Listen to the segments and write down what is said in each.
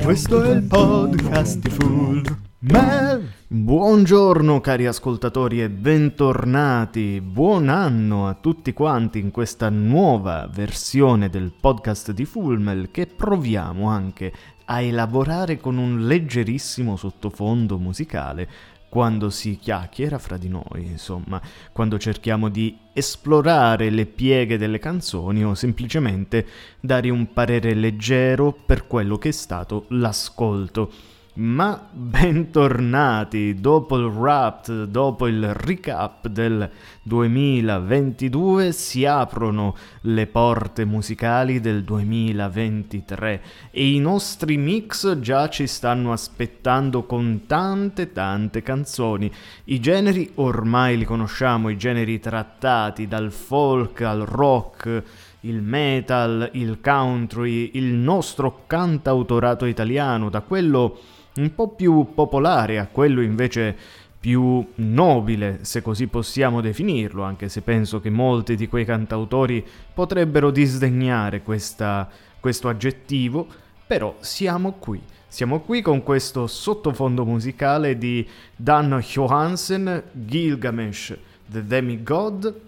Questo è il podcast di Full Mel. Buongiorno cari ascoltatori e bentornati. Buon anno a tutti quanti in questa nuova versione del podcast di Fulmel che proviamo anche a elaborare con un leggerissimo sottofondo musicale quando si chiacchiera fra di noi, insomma, quando cerchiamo di esplorare le pieghe delle canzoni o semplicemente dare un parere leggero per quello che è stato l'ascolto. Ma bentornati dopo il Wrapped, dopo il recap del 2022, si aprono le porte musicali del 2023 e i nostri mix già ci stanno aspettando con tante tante canzoni. I generi ormai li conosciamo, i generi trattati dal folk al rock il metal, il country, il nostro cantautorato italiano, da quello un po' più popolare a quello invece più nobile, se così possiamo definirlo, anche se penso che molti di quei cantautori potrebbero disdegnare questa, questo aggettivo, però siamo qui. Siamo qui con questo sottofondo musicale di Dan Johansen, Gilgamesh, The Demigod.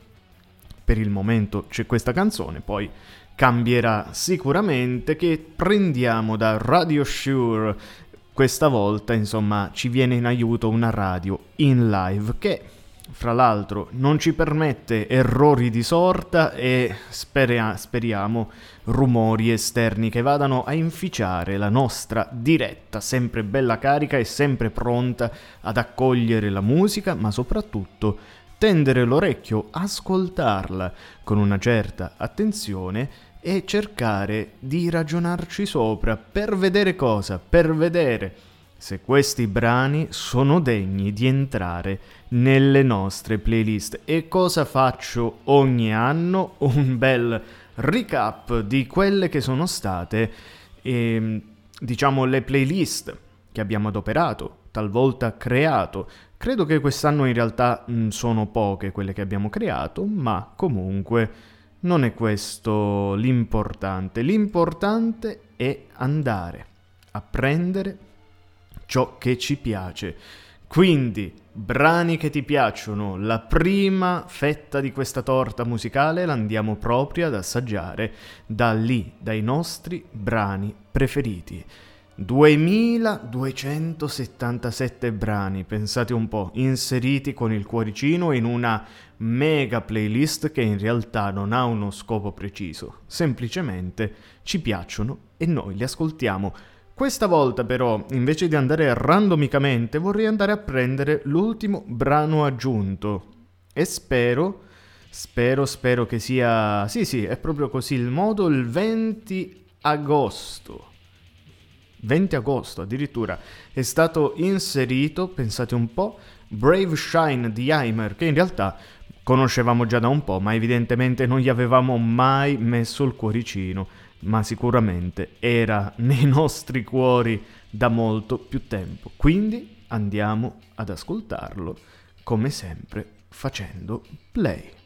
Per il momento c'è questa canzone, poi cambierà sicuramente che prendiamo da Radio Shure questa volta, insomma, ci viene in aiuto una radio in live che, fra l'altro, non ci permette errori di sorta e speria- speriamo rumori esterni che vadano a inficiare la nostra diretta, sempre bella carica e sempre pronta ad accogliere la musica, ma soprattutto tendere l'orecchio, ascoltarla con una certa attenzione e cercare di ragionarci sopra per vedere cosa? Per vedere se questi brani sono degni di entrare nelle nostre playlist. E cosa faccio ogni anno? Un bel recap di quelle che sono state, eh, diciamo, le playlist che abbiamo adoperato, talvolta creato. Credo che quest'anno in realtà mh, sono poche quelle che abbiamo creato, ma comunque non è questo l'importante. L'importante è andare a prendere ciò che ci piace. Quindi, brani che ti piacciono, la prima fetta di questa torta musicale l'andiamo proprio ad assaggiare da lì, dai nostri brani preferiti. 2277 brani, pensate un po', inseriti con il cuoricino in una mega playlist che in realtà non ha uno scopo preciso, semplicemente ci piacciono e noi li ascoltiamo. Questa volta però, invece di andare randomicamente, vorrei andare a prendere l'ultimo brano aggiunto e spero, spero, spero che sia... Sì, sì, è proprio così il modo, il 20 agosto 20 agosto addirittura, è stato inserito, pensate un po', Brave Shine di Heimer, che in realtà conoscevamo già da un po', ma evidentemente non gli avevamo mai messo il cuoricino, ma sicuramente era nei nostri cuori da molto più tempo. Quindi andiamo ad ascoltarlo, come sempre, facendo play.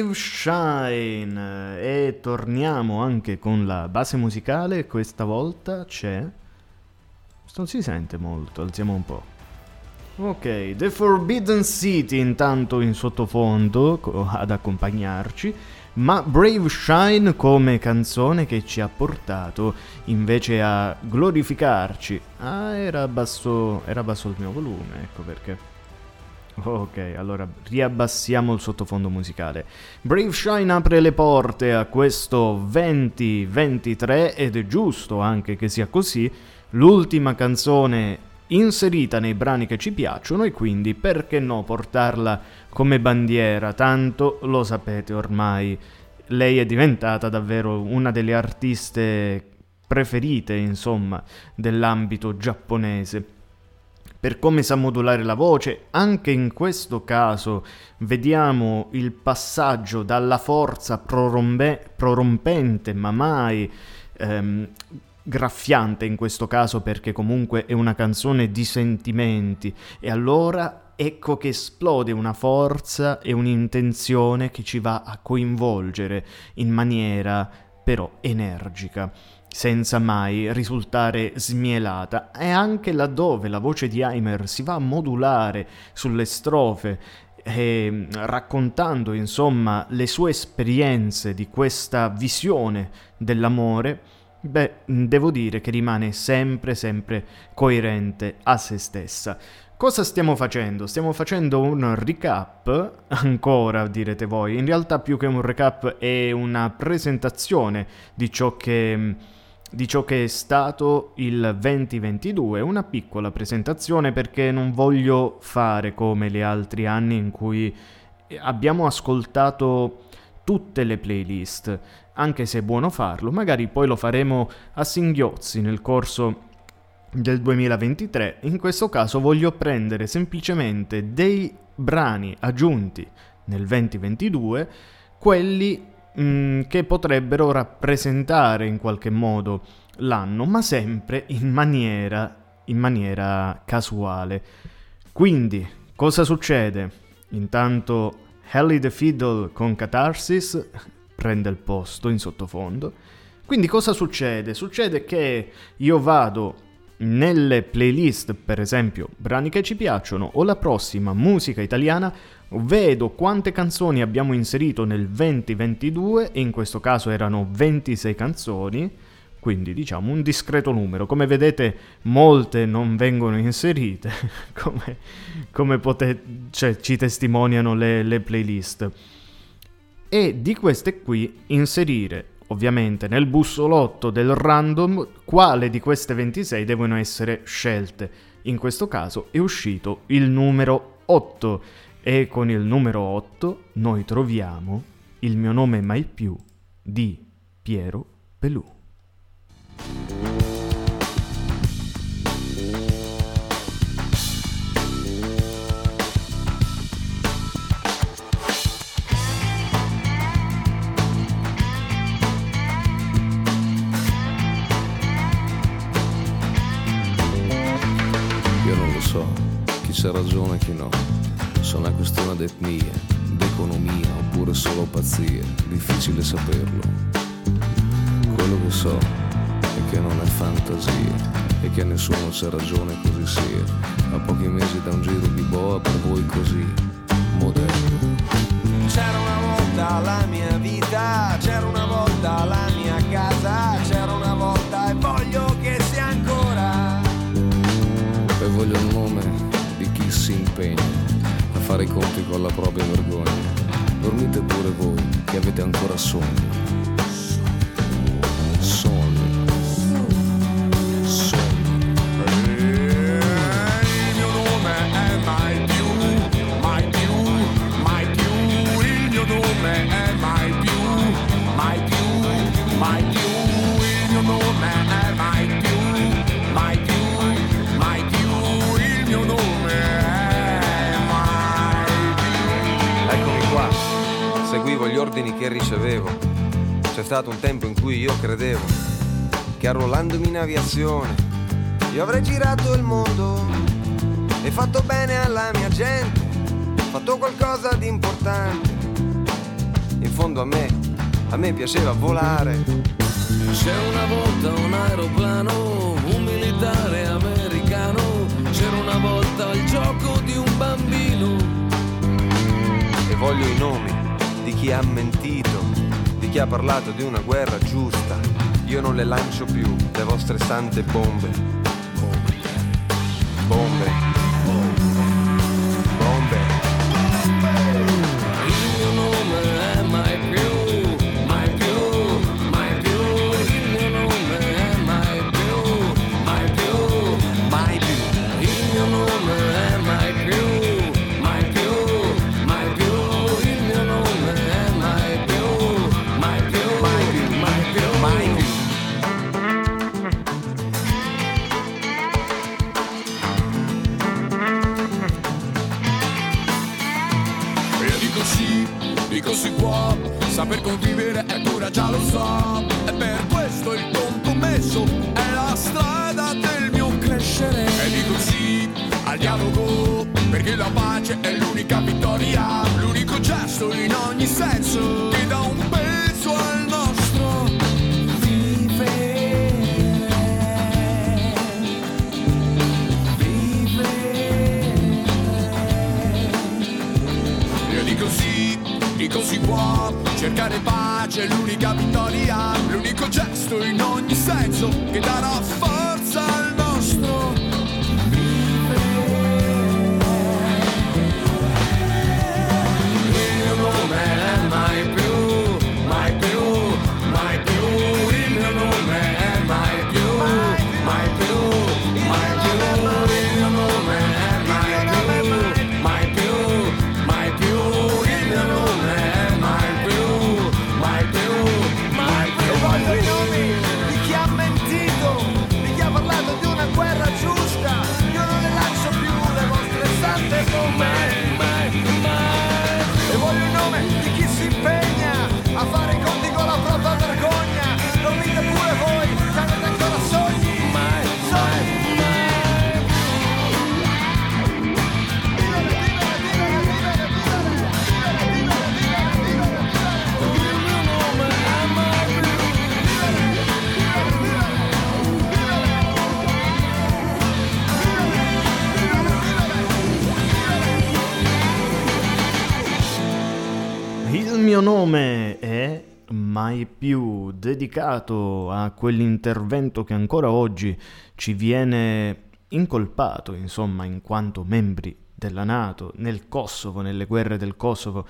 Brave Shine e torniamo anche con la base musicale, questa volta c'è... Non si sente molto, alziamo un po'. Ok, The Forbidden City intanto in sottofondo ad accompagnarci, ma Brave Shine come canzone che ci ha portato invece a glorificarci. Ah, era basso, era basso il mio volume, ecco perché. Ok, allora riabbassiamo il sottofondo musicale. Brave Shine apre le porte a questo 2023 ed è giusto anche che sia così. L'ultima canzone inserita nei brani che ci piacciono e quindi perché no portarla come bandiera, tanto lo sapete ormai, lei è diventata davvero una delle artiste preferite, insomma, dell'ambito giapponese per come sa modulare la voce. Anche in questo caso vediamo il passaggio dalla forza prorombe- prorompente, ma mai ehm, graffiante in questo caso perché comunque è una canzone di sentimenti e allora ecco che esplode una forza e un'intenzione che ci va a coinvolgere in maniera però energica senza mai risultare smielata e anche laddove la voce di Heimer si va a modulare sulle strofe e raccontando insomma le sue esperienze di questa visione dell'amore, beh, devo dire che rimane sempre sempre coerente a se stessa. Cosa stiamo facendo? Stiamo facendo un recap, ancora direte voi, in realtà più che un recap è una presentazione di ciò che di ciò che è stato il 2022, una piccola presentazione perché non voglio fare come gli altri anni in cui abbiamo ascoltato tutte le playlist, anche se è buono farlo, magari poi lo faremo a singhiozzi nel corso del 2023. In questo caso voglio prendere semplicemente dei brani aggiunti nel 2022, quelli Mm, che potrebbero rappresentare in qualche modo l'anno, ma sempre in maniera, in maniera casuale. Quindi, cosa succede? Intanto Helly the Fiddle con Catharsis prende il posto in sottofondo. Quindi cosa succede? Succede che io vado nelle playlist, per esempio, brani che ci piacciono o la prossima musica italiana, vedo quante canzoni abbiamo inserito nel 2022 e in questo caso erano 26 canzoni, quindi diciamo un discreto numero. Come vedete molte non vengono inserite, come, come potete, cioè, ci testimoniano le, le playlist. E di queste qui inserire ovviamente nel bussolotto del random quale di queste 26 devono essere scelte. In questo caso è uscito il numero 8 e con il numero 8 noi troviamo il mio nome mai più di Piero Pelù. Io non lo so chi c'ha ragione e chi no sono una questione d'etnia, d'economia oppure solo pazzia, difficile saperlo. Quello che so è che non è fantasia e che nessuno c'ha ragione così sia. A pochi mesi da un giro di boa per voi così moderno. C'era una volta la mia vita, c'era una volta la mia casa, c'era una volta e voglio che sia ancora. E voglio il nome di chi si impegna fare i conti con la propria vergogna. Dormite pure voi che avete ancora sonno. Stato un tempo in cui io credevo che arruolandomi in aviazione io avrei girato il mondo e fatto bene alla mia gente, fatto qualcosa di importante. fondo a me, a me piaceva volare. C'è una volta un aeroplano, un militare americano, c'era una volta il gioco di un bambino. E voglio i nomi di chi ha mentito, chi ha parlato di una guerra giusta. Io non le lancio più, le vostre sante bombe. Bombe. Bombe. Può Cercare pace l'unica vittoria, l'unico gesto in ogni senso che darà forza mio nome è Mai più, dedicato a quell'intervento che ancora oggi ci viene incolpato, insomma, in quanto membri della Nato, nel Kosovo, nelle guerre del Kosovo,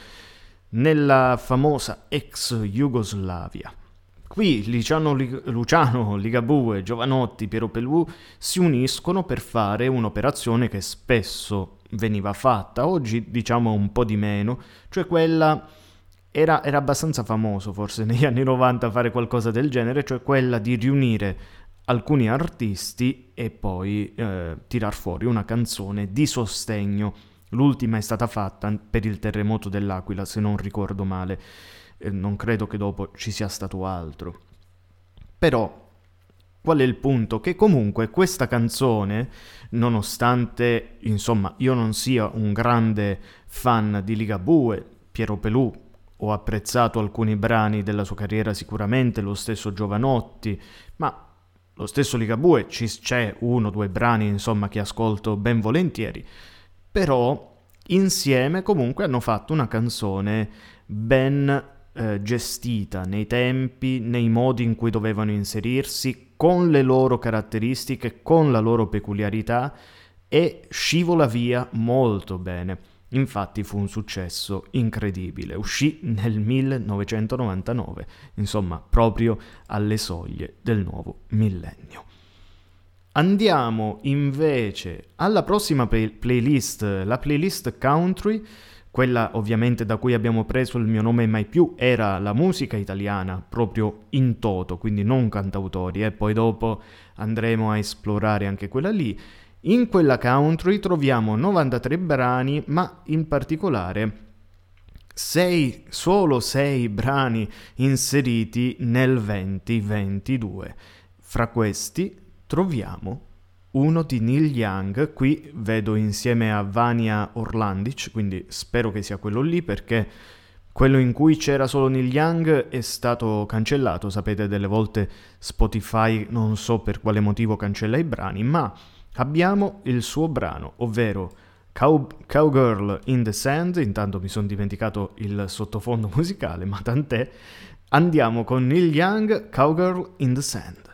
nella famosa ex Jugoslavia. Qui Luciano, Luciano Ligabue, Giovanotti, Piero Pelù si uniscono per fare un'operazione che spesso veniva fatta, oggi diciamo un po' di meno, cioè quella era, era abbastanza famoso forse negli anni 90 fare qualcosa del genere, cioè quella di riunire alcuni artisti e poi eh, tirar fuori una canzone di sostegno. L'ultima è stata fatta per il terremoto dell'Aquila, se non ricordo male. Eh, non credo che dopo ci sia stato altro. Però, qual è il punto? Che comunque questa canzone, nonostante, insomma, io non sia un grande fan di Ligabue, Piero Pelù, ho apprezzato alcuni brani della sua carriera sicuramente, lo stesso Giovanotti, ma lo stesso Ligabue ci c'è uno o due brani insomma che ascolto ben volentieri, però insieme comunque hanno fatto una canzone ben eh, gestita nei tempi, nei modi in cui dovevano inserirsi, con le loro caratteristiche, con la loro peculiarità e scivola via molto bene. Infatti fu un successo incredibile, uscì nel 1999, insomma proprio alle soglie del nuovo millennio. Andiamo invece alla prossima play- playlist, la playlist country, quella ovviamente da cui abbiamo preso il mio nome mai più, era la musica italiana proprio in toto, quindi non cantautori, e eh? poi dopo andremo a esplorare anche quella lì. In quella country troviamo 93 brani, ma in particolare 6, solo 6 brani inseriti nel 2022. Fra questi troviamo uno di Neil Young, qui vedo insieme a Vania Orlandic, quindi spero che sia quello lì perché Quello in cui c'era solo Neil Young è stato cancellato, sapete delle volte Spotify non so per quale motivo cancella i brani, ma abbiamo il suo brano, ovvero Cow- Cowgirl in the Sand, intanto mi sono dimenticato il sottofondo musicale, ma tant'è, andiamo con Neil Young, Cowgirl in the Sand.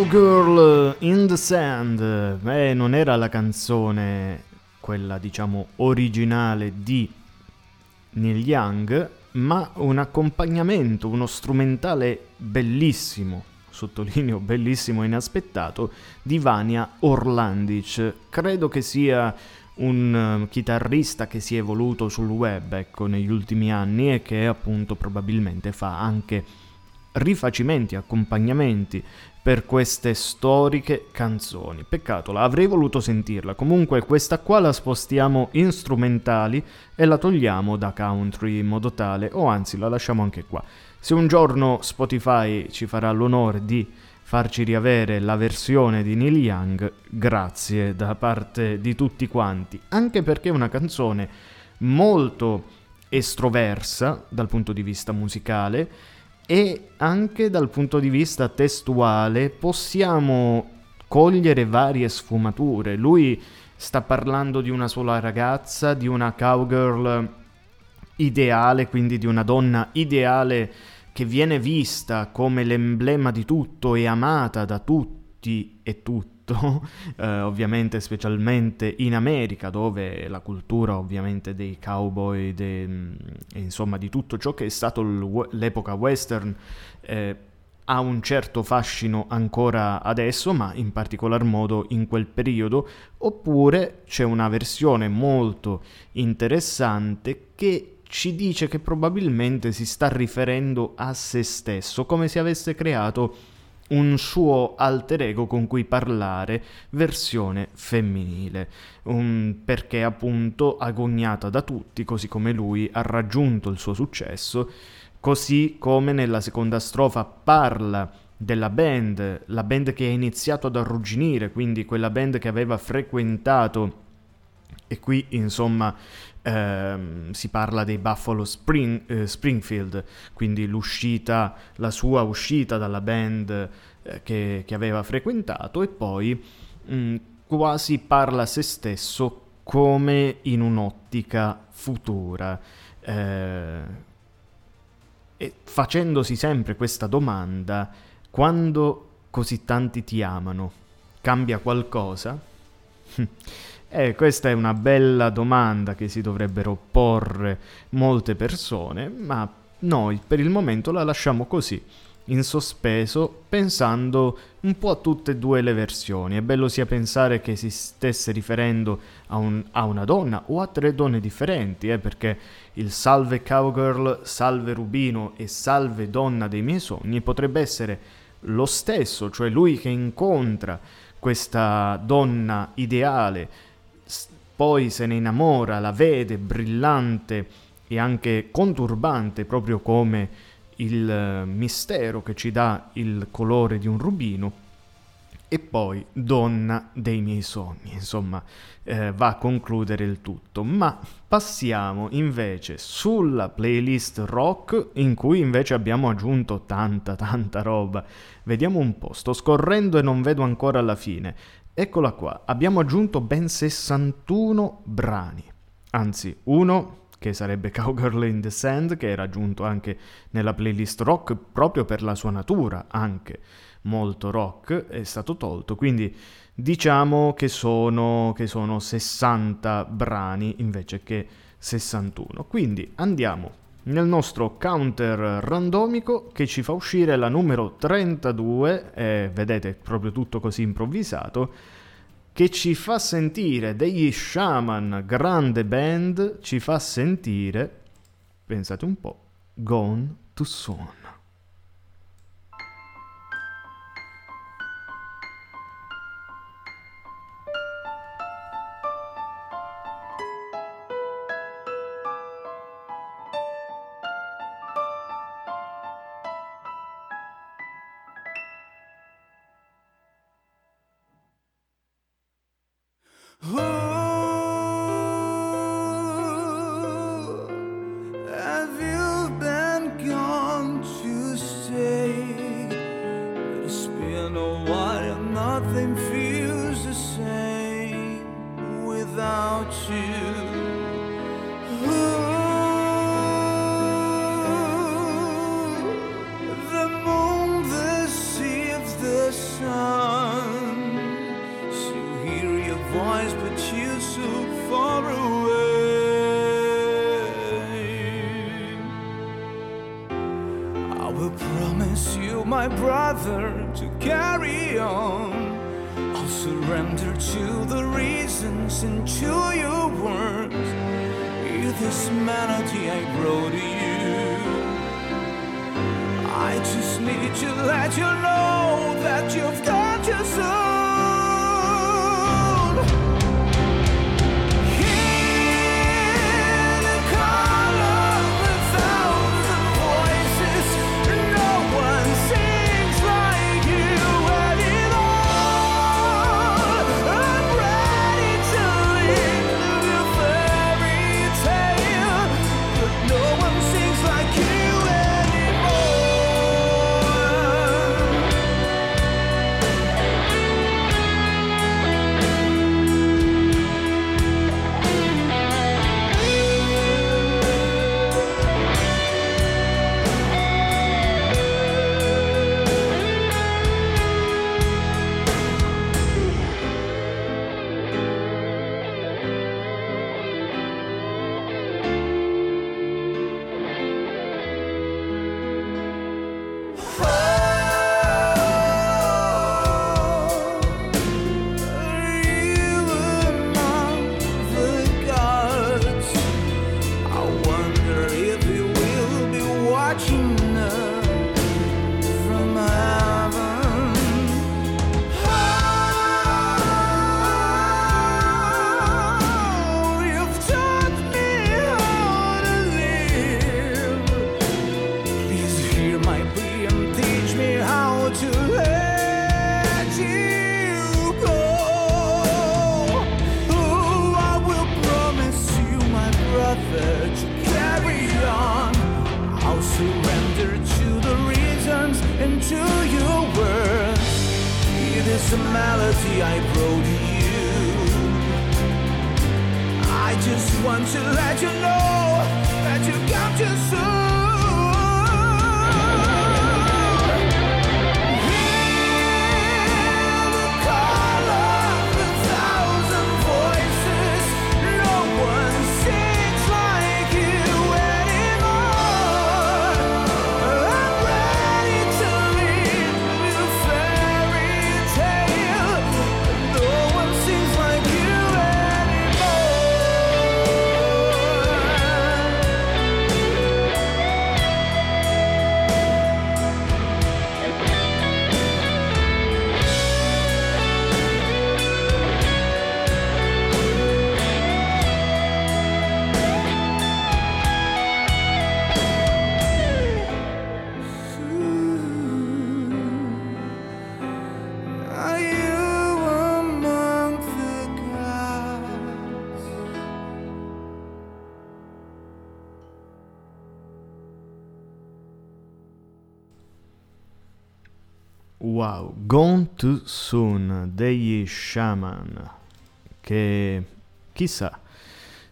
Cowgirl in the Sand. Beh, non era la canzone quella, diciamo, originale di Neil Young, ma un accompagnamento, uno strumentale bellissimo, sottolineo bellissimo e inaspettato, di Vania Orlandic. Credo che sia un uh, chitarrista che si è evoluto sul web, ecco, negli ultimi anni e che appunto probabilmente fa anche rifacimenti, accompagnamenti per queste storiche canzoni. Peccato, la avrei voluto sentirla. Comunque questa qua la spostiamo in strumentali e la togliamo da country in modo tale, o anzi la lasciamo anche qua. Se un giorno Spotify ci farà l'onore di farci riavere la versione di Neil Young, grazie da parte di tutti quanti, anche perché è una canzone molto estroversa dal punto di vista musicale e anche dal punto di vista testuale possiamo cogliere varie sfumature. Lui sta parlando di una sola ragazza, di una cowgirl ideale, quindi di una donna ideale che viene vista come l'emblema di tutto e amata da tutti e tutti tutto, eh, ovviamente specialmente in America dove la cultura ovviamente dei cowboy, mm, insomma di tutto ciò che è stato l'epoca western eh, ha un certo fascino ancora adesso, ma in particolar modo in quel periodo, oppure c'è una versione molto interessante che ci dice che probabilmente si sta riferendo a se stesso, come se avesse creato un suo alter ego con cui parlare, versione femminile, um, perché appunto agognata da tutti, così come lui ha raggiunto il suo successo, così come nella seconda strofa parla della band, la band che ha iniziato ad arrugginire, quindi quella band che aveva frequentato e qui insomma ehm, si parla dei Buffalo Spring, eh, Springfield, quindi l'uscita, la sua uscita dalla band eh, che, che, aveva frequentato e poi mh, mm, quasi parla a se stesso come in un'ottica futura. Eh, e facendosi sempre questa domanda, quando così tanti ti amano, cambia qualcosa? Eh, questa è una bella domanda che si dovrebbero porre molte persone, ma noi per il momento la lasciamo così, in sospeso, pensando un po' a tutte e due le versioni. È bello sia pensare che si stesse riferendo a, un, a una donna o a tre donne differenti, eh, perché il salve cowgirl, salve rubino e salve donna dei miei sogni potrebbe essere lo stesso, cioè lui che incontra questa donna ideale, poi se ne innamora, la vede brillante e anche conturbante, proprio come il eh, mistero che ci dà il colore di un rubino, e poi donna dei miei sogni, insomma, eh, va a concludere il tutto. Ma passiamo invece sulla playlist rock in cui invece abbiamo aggiunto tanta tanta roba. Vediamo un po', sto scorrendo e non vedo ancora la fine. Eccola qua, abbiamo aggiunto ben 61 brani, anzi uno che sarebbe Cowgirl in the Sand, che era aggiunto anche nella playlist rock proprio per la sua natura, anche molto rock, è stato tolto, quindi diciamo che sono, che sono 60 brani invece che 61. Quindi andiamo nel nostro counter randomico che ci fa uscire la numero 32, e vedete proprio tutto così improvvisato, che ci fa sentire degli shaman grande band, ci fa sentire, pensate un po', Gone to Soon. Promise you, my brother, to carry on. I'll surrender to the reasons and to your words. Hear this melody I wrote to you. I just need to let you know that you've got your A melody I to you. I just want to let you know that you got your soul. Wow, Gone Too Soon degli Shaman, che chissà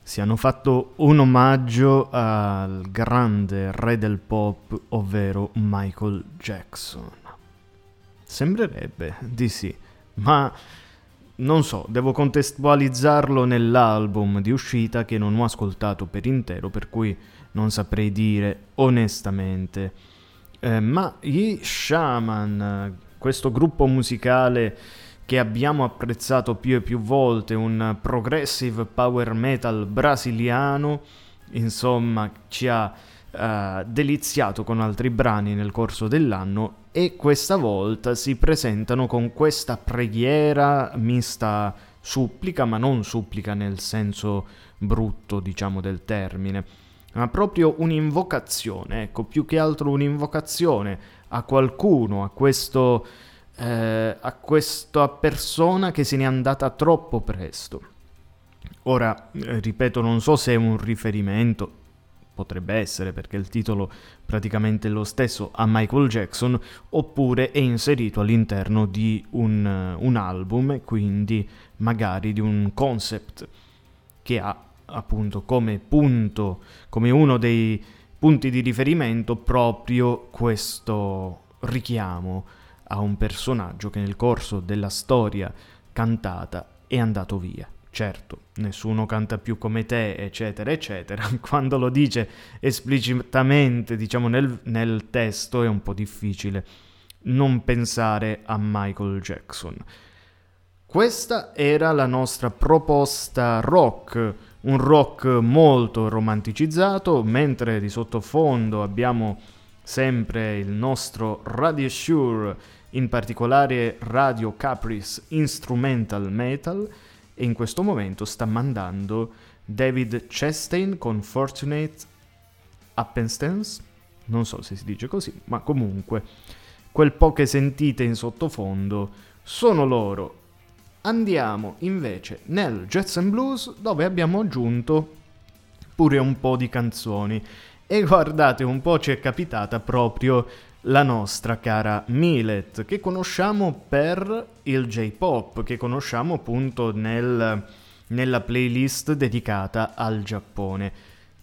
si hanno fatto un omaggio al grande re del pop, ovvero Michael Jackson. Sembrerebbe di sì, ma non so, devo contestualizzarlo nell'album di uscita che non ho ascoltato per intero, per cui non saprei dire onestamente. Eh, ma gli Shaman, questo gruppo musicale che abbiamo apprezzato più e più volte, un progressive power metal brasiliano, insomma, ci ha eh, deliziato con altri brani nel corso dell'anno e questa volta si presentano con questa preghiera mista supplica, ma non supplica nel senso brutto, diciamo, del termine ma proprio un'invocazione, ecco, più che altro un'invocazione a qualcuno, a questo eh, a questa persona che se n'è andata troppo presto. Ora, eh, ripeto, non so se è un riferimento, potrebbe essere perché il titolo praticamente è lo stesso a Michael Jackson, oppure è inserito all'interno di un, eh, un album quindi magari di un concept che ha appunto come punto, come uno dei punti di riferimento proprio questo richiamo a un personaggio che nel corso della storia cantata è andato via. Certo, nessuno canta più come te, eccetera, eccetera. Quando lo dice esplicitamente, diciamo, nel, nel testo è un po' difficile non pensare a Michael Jackson. Questa era la nostra proposta rock, un rock molto romanticizzato, mentre di sottofondo abbiamo sempre il nostro Radio Shure, in particolare Radio Caprice Instrumental Metal, e in questo momento sta mandando David Chastain con Fortunate Happenstance, non so se si dice così, ma comunque quel po' che sentite in sottofondo sono loro. Andiamo invece nel Jazz and Blues dove abbiamo aggiunto pure un po' di canzoni e guardate un po' ci è capitata proprio la nostra cara Milet, che conosciamo per il J-Pop, che conosciamo appunto nel, nella playlist dedicata al Giappone.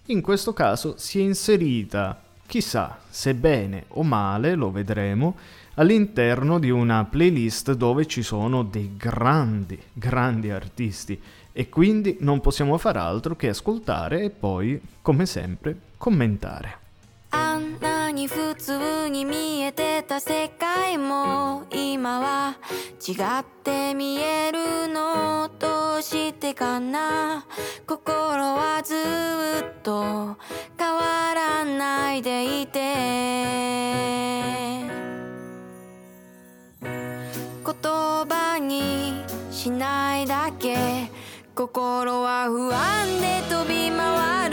In questo caso si è inserita, chissà se bene o male, lo vedremo, all'interno di una playlist dove ci sono dei grandi, grandi artisti e quindi non possiamo far altro che ascoltare e poi, come sempre, commentare. あんなに普通に見えてた世界も今は違って見えるのどうしてかな心はずっと変わらないでいて にしないだけ。心は不安で飛び回る。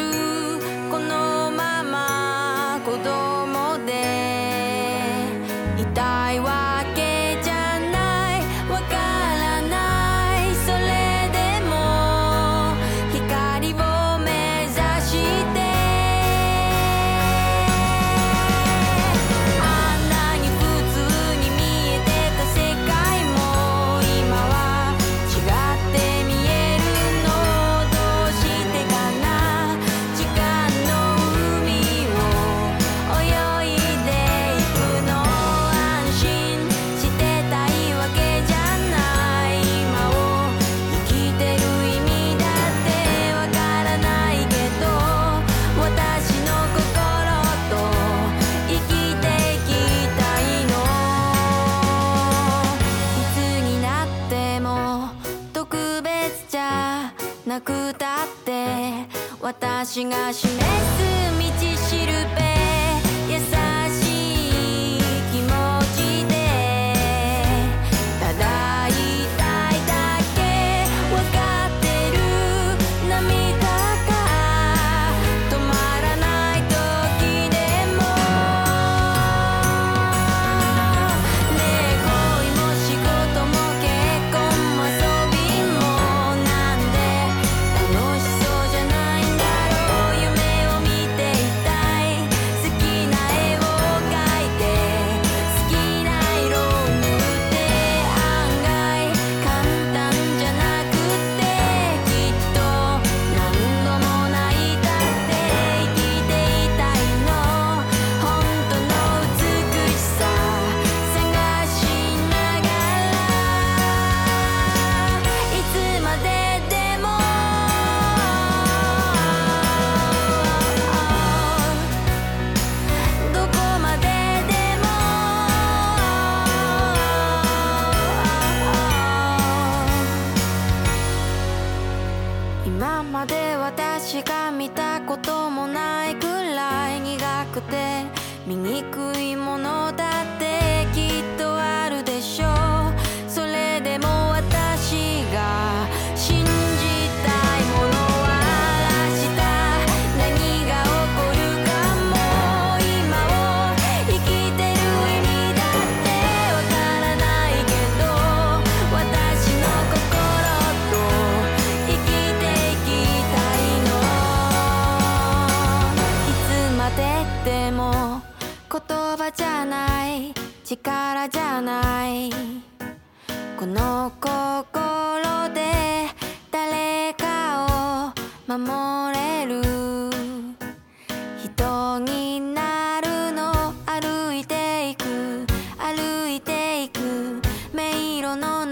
私が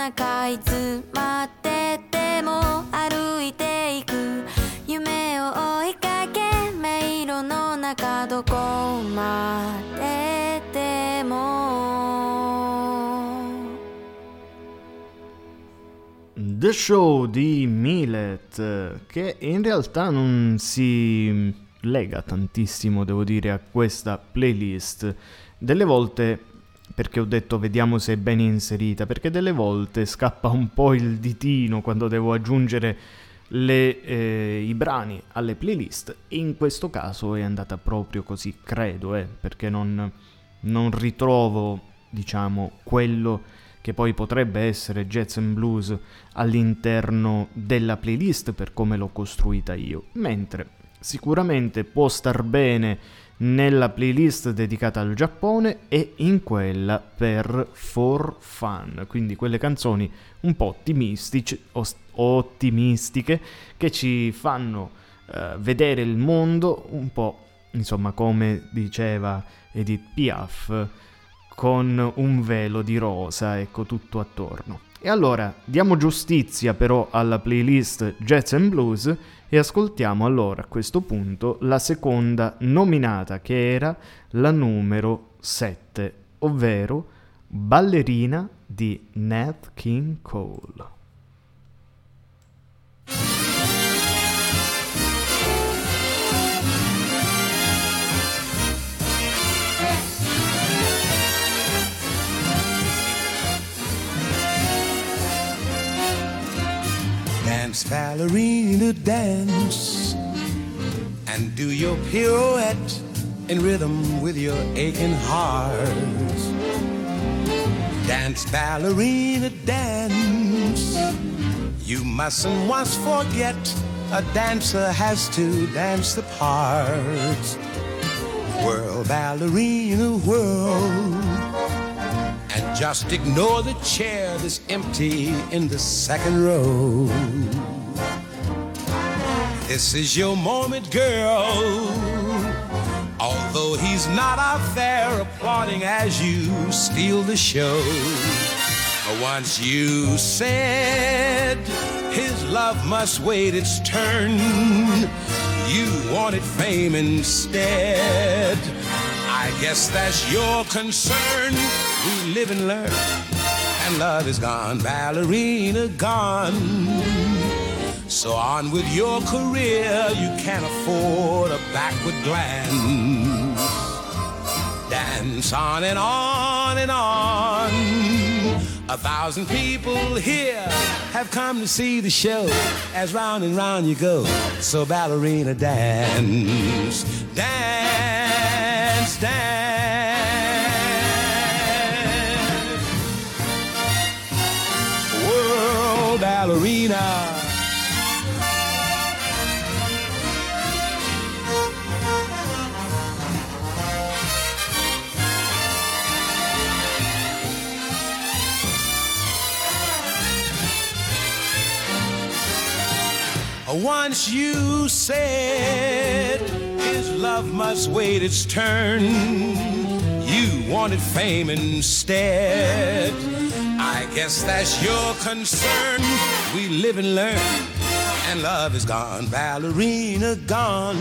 中いつまででも歩いていく。夢を追いかけ迷路の中どこまででも。The Show di Millet che in realtà non si lega tantissimo devo dire a questa playlist. Delle volte perché ho detto vediamo se è ben inserita, perché delle volte scappa un po' il ditino quando devo aggiungere le, eh, i brani alle playlist. E in questo caso è andata proprio così, credo, eh, perché non, non ritrovo, diciamo, quello che poi potrebbe essere jazz and blues all'interno della playlist per come l'ho costruita io, mentre sicuramente può star bene nella playlist dedicata al Giappone e in quella per for fun, quindi quelle canzoni un po' ottimistiche che ci fanno uh, vedere il mondo un po' insomma come diceva Edith Piaf con un velo di rosa, ecco tutto attorno. E allora diamo giustizia però alla playlist Jazz and Blues e ascoltiamo allora a questo punto la seconda nominata che era la numero 7, ovvero Ballerina di Nat King Cole. Dance, ballerina, dance, and do your pirouette in rhythm with your aching heart. Dance, ballerina, dance. You mustn't once forget a dancer has to dance the part. Whirl, ballerina, whirl. Just ignore the chair that's empty in the second row. This is your moment, girl. Although he's not out there applauding as you steal the show. Once you said his love must wait its turn, you wanted fame instead. I guess that's your concern. Live and learn, and love is gone, ballerina gone. So on with your career, you can't afford a backward glance. Dance on and on and on. A thousand people here have come to see the show as round and round you go. So ballerina dance, dance, dance. Ballerina. Once you said his love must wait its turn, you wanted fame instead. I guess that's your concern. We live and learn, and love is gone, ballerina gone.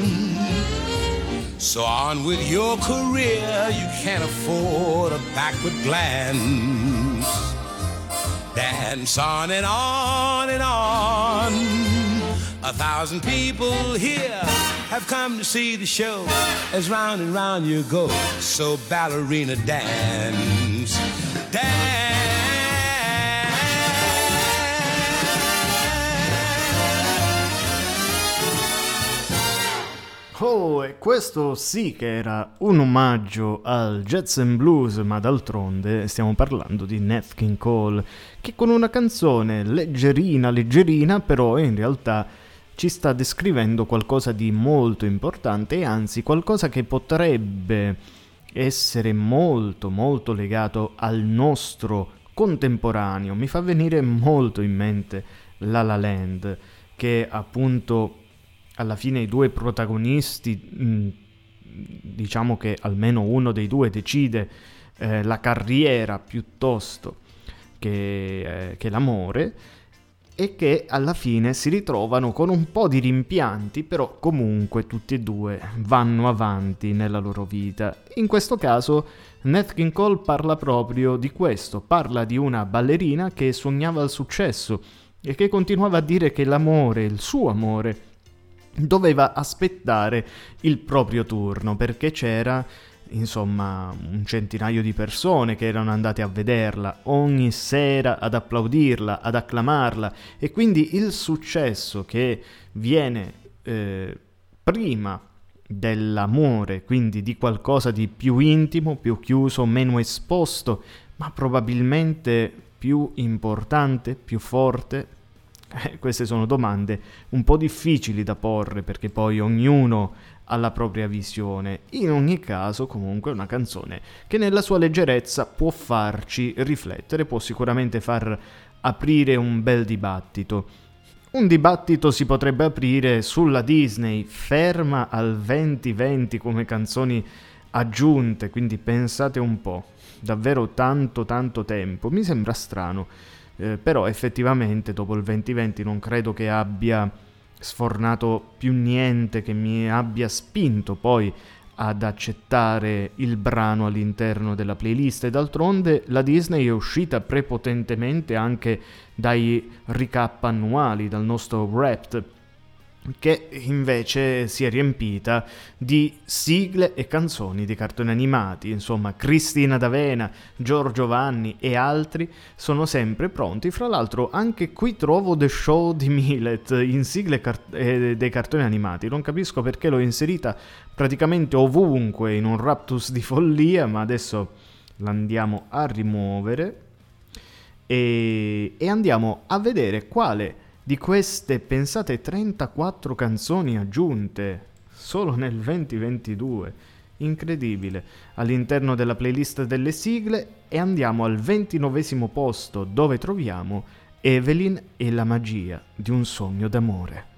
So on with your career, you can't afford a backward glance. Dance on and on and on. A thousand people here have come to see the show as round and round you go. So ballerina dance, dance. Oh, e questo sì che era un omaggio al jazz and blues, ma d'altronde stiamo parlando di Nat Cole, che con una canzone leggerina, leggerina, però in realtà ci sta descrivendo qualcosa di molto importante e anzi qualcosa che potrebbe essere molto molto legato al nostro contemporaneo. Mi fa venire molto in mente La La Land, che appunto alla fine i due protagonisti, mh, diciamo che almeno uno dei due decide eh, la carriera piuttosto che, eh, che l'amore e che alla fine si ritrovano con un po' di rimpianti, però comunque tutti e due vanno avanti nella loro vita. In questo caso Nat King Cole parla proprio di questo, parla di una ballerina che sognava il successo, e che continuava a dire che l'amore, il suo amore, doveva aspettare il proprio turno perché c'era insomma un centinaio di persone che erano andate a vederla ogni sera ad applaudirla, ad acclamarla e quindi il successo che viene eh, prima dell'amore, quindi di qualcosa di più intimo, più chiuso, meno esposto, ma probabilmente più importante, più forte? Eh, queste sono domande un po' difficili da porre perché poi ognuno ha la propria visione. In ogni caso, comunque, è una canzone che nella sua leggerezza può farci riflettere, può sicuramente far aprire un bel dibattito. Un dibattito si potrebbe aprire sulla Disney ferma al 2020 come canzoni aggiunte, quindi pensate un po', davvero tanto tanto tempo, mi sembra strano, eh, però effettivamente dopo il 2020 non credo che abbia sfornato più niente che mi abbia spinto poi ad accettare il brano all'interno della playlist. E d'altronde la Disney è uscita prepotentemente anche dai recap annuali, dal nostro Wrapped, che invece si è riempita di sigle e canzoni di cartoni animati, insomma Cristina D'Avena, Giorgio Vanni e altri sono sempre pronti, fra l'altro anche qui trovo The Show di Millet in sigle car- eh, dei cartoni animati, non capisco perché l'ho inserita praticamente ovunque in un raptus di follia, ma adesso l'andiamo a rimuovere. E, e andiamo a vedere quale di queste, pensate, 34 canzoni aggiunte solo nel 2022, incredibile, all'interno della playlist delle sigle e andiamo al 29 posto dove troviamo Evelyn e la magia di un sogno d'amore.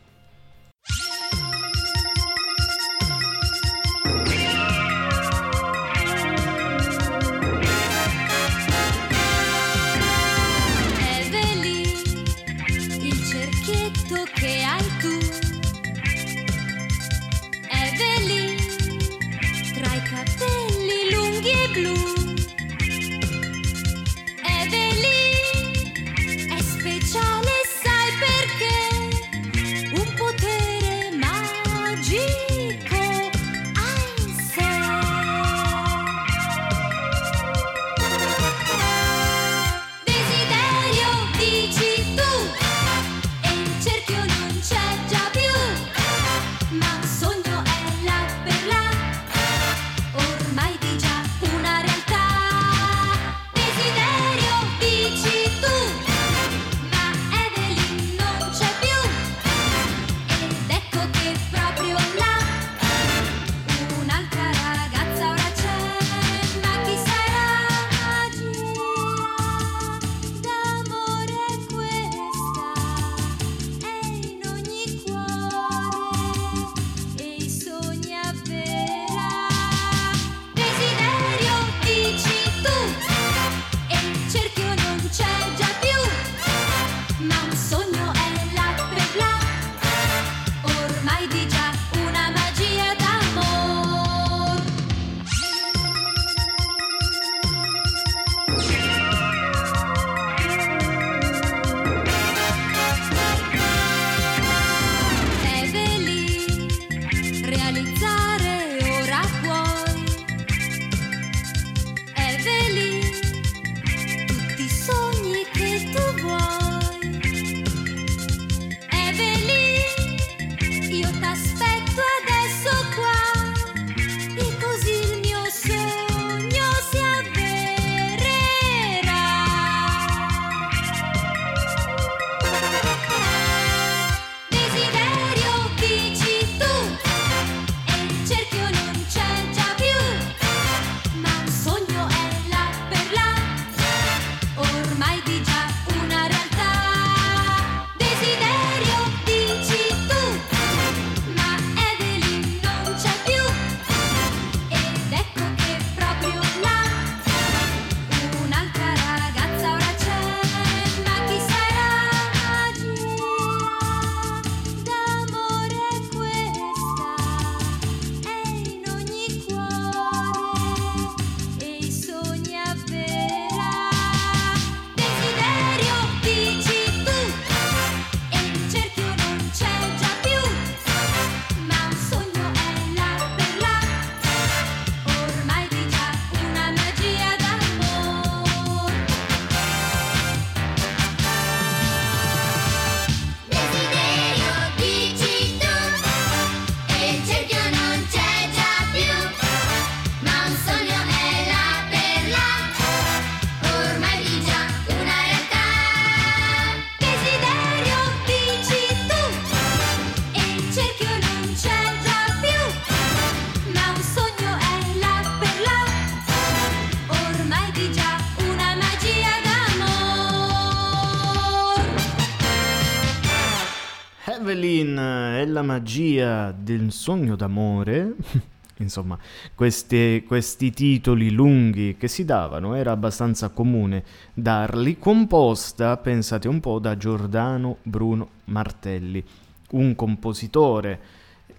Magia del sogno d'amore. Insomma, questi, questi titoli lunghi che si davano era abbastanza comune darli, composta, pensate un po', da Giordano Bruno Martelli, un compositore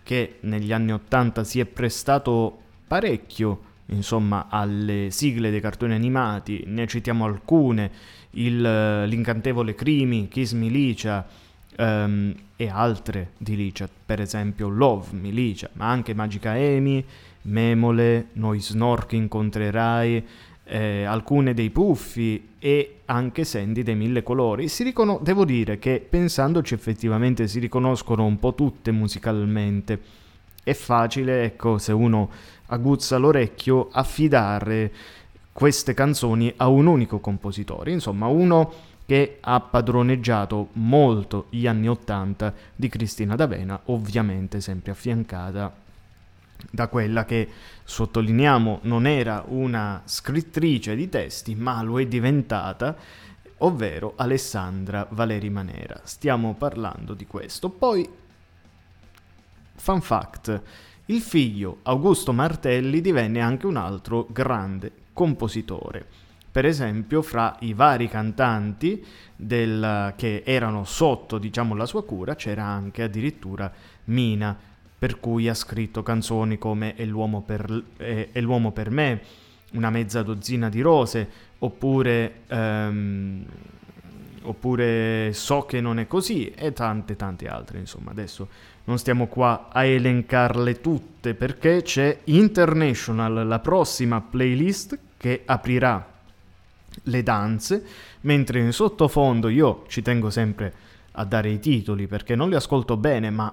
che negli anni Ottanta si è prestato parecchio, insomma, alle sigle dei cartoni animati, ne citiamo alcune, il, eh, l'incantevole Crimi, Kiss Milicia, ehm, e altre di Licia, per esempio Love, Milicia, ma anche Magica Amy, Memole, Noi Snork incontrerai, eh, alcune dei Puffi e anche Sandy dei Mille Colori. Ricono- devo dire che pensandoci effettivamente si riconoscono un po' tutte musicalmente. È facile, ecco, se uno aguzza l'orecchio, affidare queste canzoni a un unico compositore, insomma uno che ha padroneggiato molto gli anni Ottanta di Cristina D'Avena, ovviamente sempre affiancata da quella che, sottolineiamo, non era una scrittrice di testi, ma lo è diventata, ovvero Alessandra Valeri Manera. Stiamo parlando di questo. Poi, fun fact, il figlio Augusto Martelli divenne anche un altro grande compositore. Per esempio, fra i vari cantanti del- che erano sotto, diciamo, la sua cura, c'era anche addirittura Mina, per cui ha scritto canzoni come È l'uomo per, è- È l'uomo per me, Una mezza dozzina di rose, oppure, ehm, oppure So che non è così, e tante tante altre, insomma. Adesso non stiamo qua a elencarle tutte perché c'è International, la prossima playlist che aprirà le danze, mentre in sottofondo io ci tengo sempre a dare i titoli perché non li ascolto bene, ma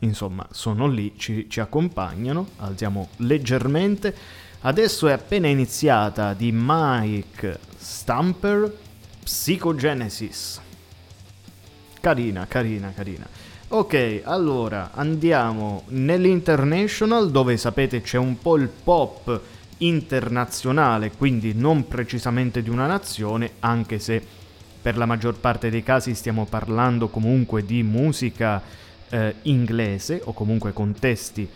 insomma sono lì, ci, ci accompagnano, alziamo leggermente. Adesso è appena iniziata di Mike Stamper Psychogenesis. Carina, carina, carina. Ok, allora andiamo nell'International dove sapete c'è un po' il pop internazionale, quindi non precisamente di una nazione, anche se per la maggior parte dei casi stiamo parlando comunque di musica eh, inglese o comunque con testi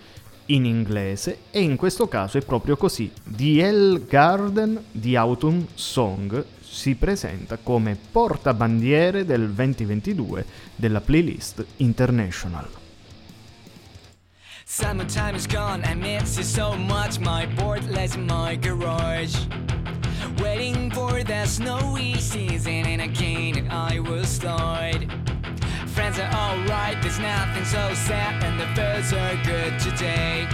in inglese e in questo caso è proprio così. The Hell Garden di Autumn Song si presenta come portabandiere del 2022 della playlist International. Summertime is gone, I miss you so much. My board lies in my garage. Waiting for the snowy season, and again I will slide. Friends are alright, there's nothing so sad, and the birds are good today.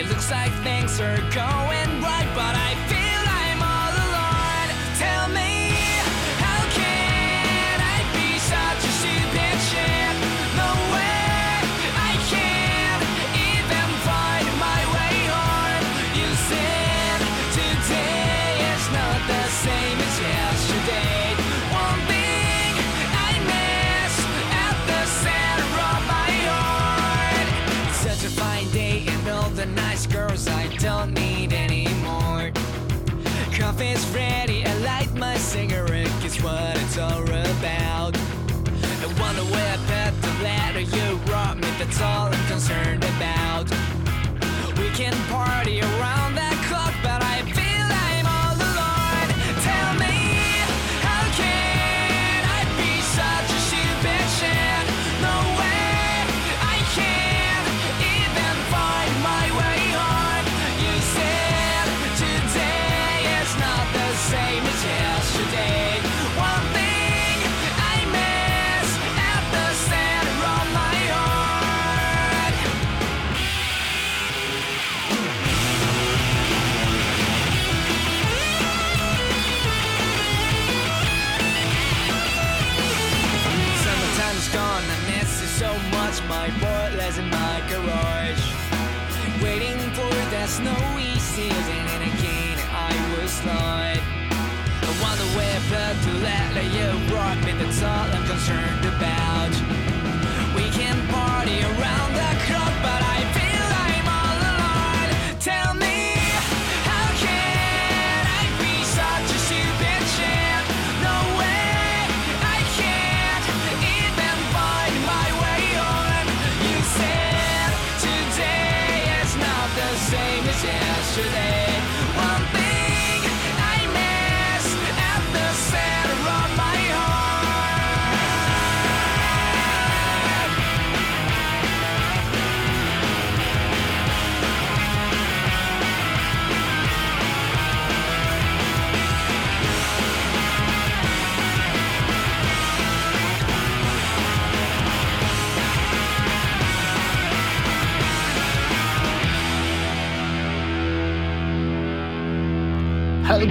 It looks like things are going right, but I ready, I light my cigarette, guess what it's all about. I wonder where I put the letter you wrote me, that's all I'm concerned about. We can party around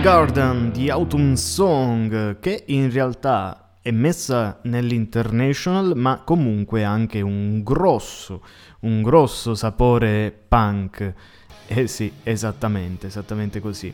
Garden di Autumn Song, che in realtà è messa nell'International, ma comunque ha anche un grosso, un grosso sapore punk. Eh sì, esattamente, esattamente così.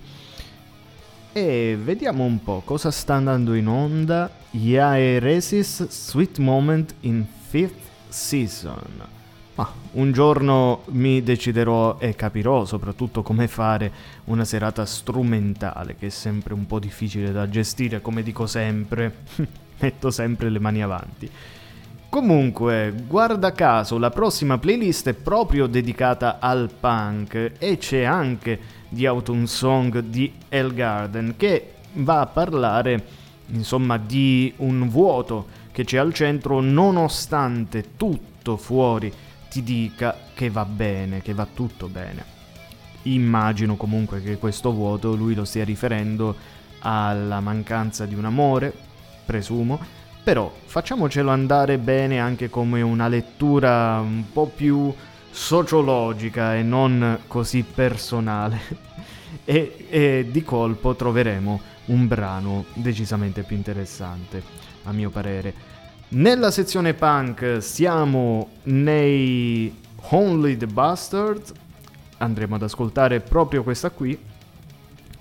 E vediamo un po' cosa sta andando in onda. Yaeresis Sweet Moment in Fifth Season. Ma un giorno mi deciderò e capirò soprattutto come fare una serata strumentale, che è sempre un po' difficile da gestire, come dico sempre, metto sempre le mani avanti. Comunque, guarda caso, la prossima playlist è proprio dedicata al punk e c'è anche di Autumn Song di El Garden che va a parlare insomma di un vuoto che c'è al centro nonostante tutto fuori ti dica che va bene, che va tutto bene. Immagino comunque che questo vuoto lui lo stia riferendo alla mancanza di un amore, presumo, però facciamocelo andare bene anche come una lettura un po' più sociologica e non così personale. e, e di colpo troveremo un brano decisamente più interessante, a mio parere. Nella sezione punk siamo nei Only the Bastard. Andremo ad ascoltare proprio questa qui.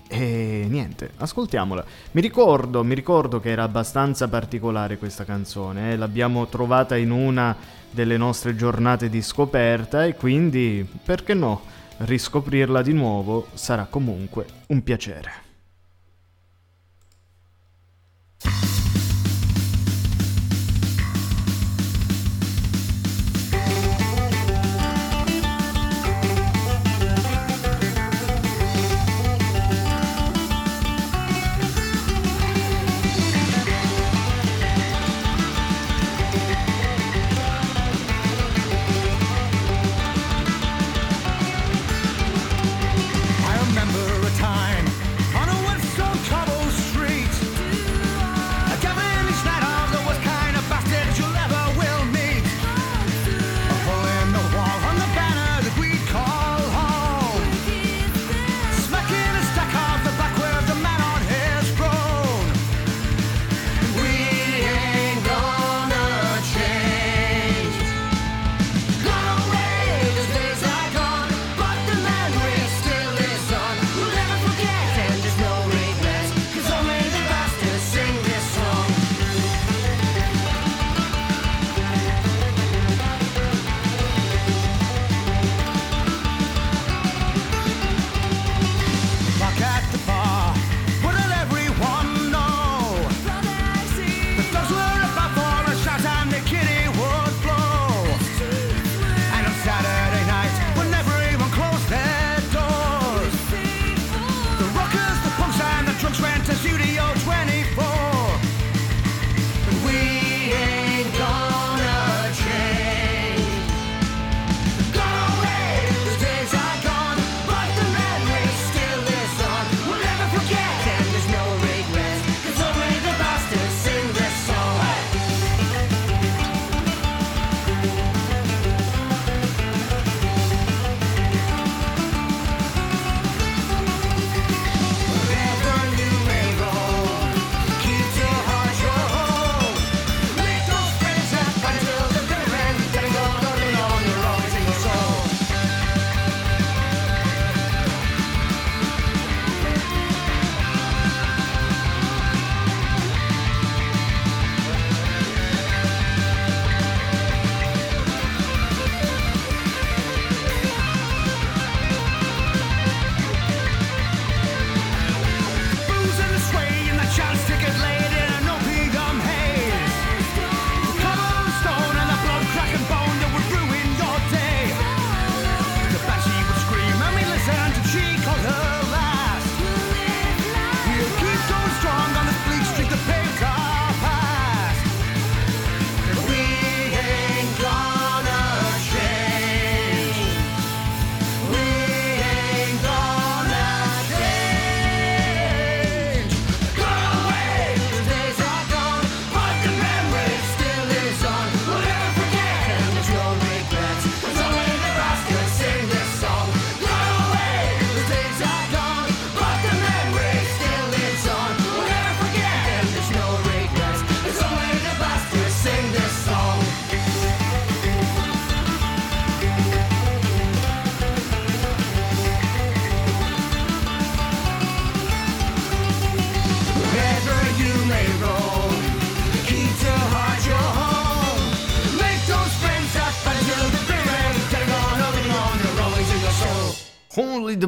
E niente, ascoltiamola. Mi ricordo, mi ricordo che era abbastanza particolare questa canzone. eh, L'abbiamo trovata in una delle nostre giornate di scoperta e quindi, perché no, riscoprirla di nuovo sarà comunque un piacere.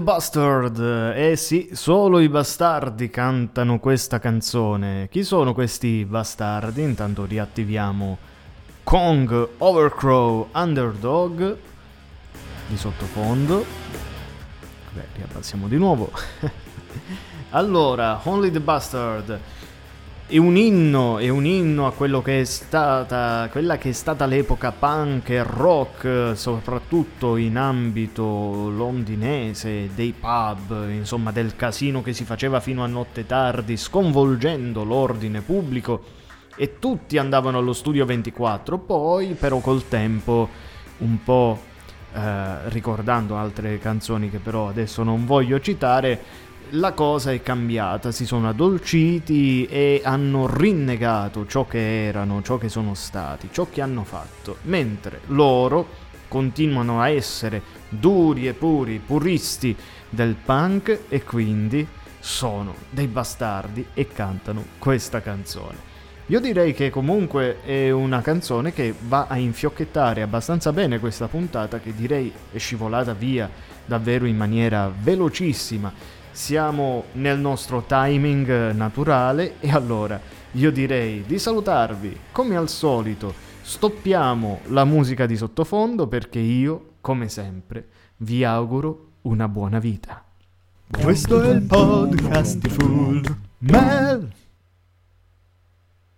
Bastard! Eh sì, solo i bastardi cantano questa canzone. Chi sono questi bastardi? Intanto riattiviamo Kong, Overcrow, Underdog di sottofondo. Vabbè, riabbassiamo di nuovo. allora, Only the Bastard è un inno, è un inno a quello che è stata, quella che è stata l'epoca punk e rock, soprattutto in ambito londinese, dei pub, insomma del casino che si faceva fino a notte tardi, sconvolgendo l'ordine pubblico. E tutti andavano allo studio 24, poi però col tempo un po' eh, ricordando altre canzoni che però adesso non voglio citare, la cosa è cambiata, si sono addolciti e hanno rinnegato ciò che erano, ciò che sono stati, ciò che hanno fatto, mentre loro continuano a essere duri e puri, puristi del punk e quindi sono dei bastardi e cantano questa canzone. Io direi che comunque è una canzone che va a infiocchettare abbastanza bene questa puntata che direi è scivolata via davvero in maniera velocissima siamo nel nostro timing naturale e allora io direi di salutarvi. Come al solito stoppiamo la musica di sottofondo perché io come sempre vi auguro una buona vita. Questo è il podcast di Full Mel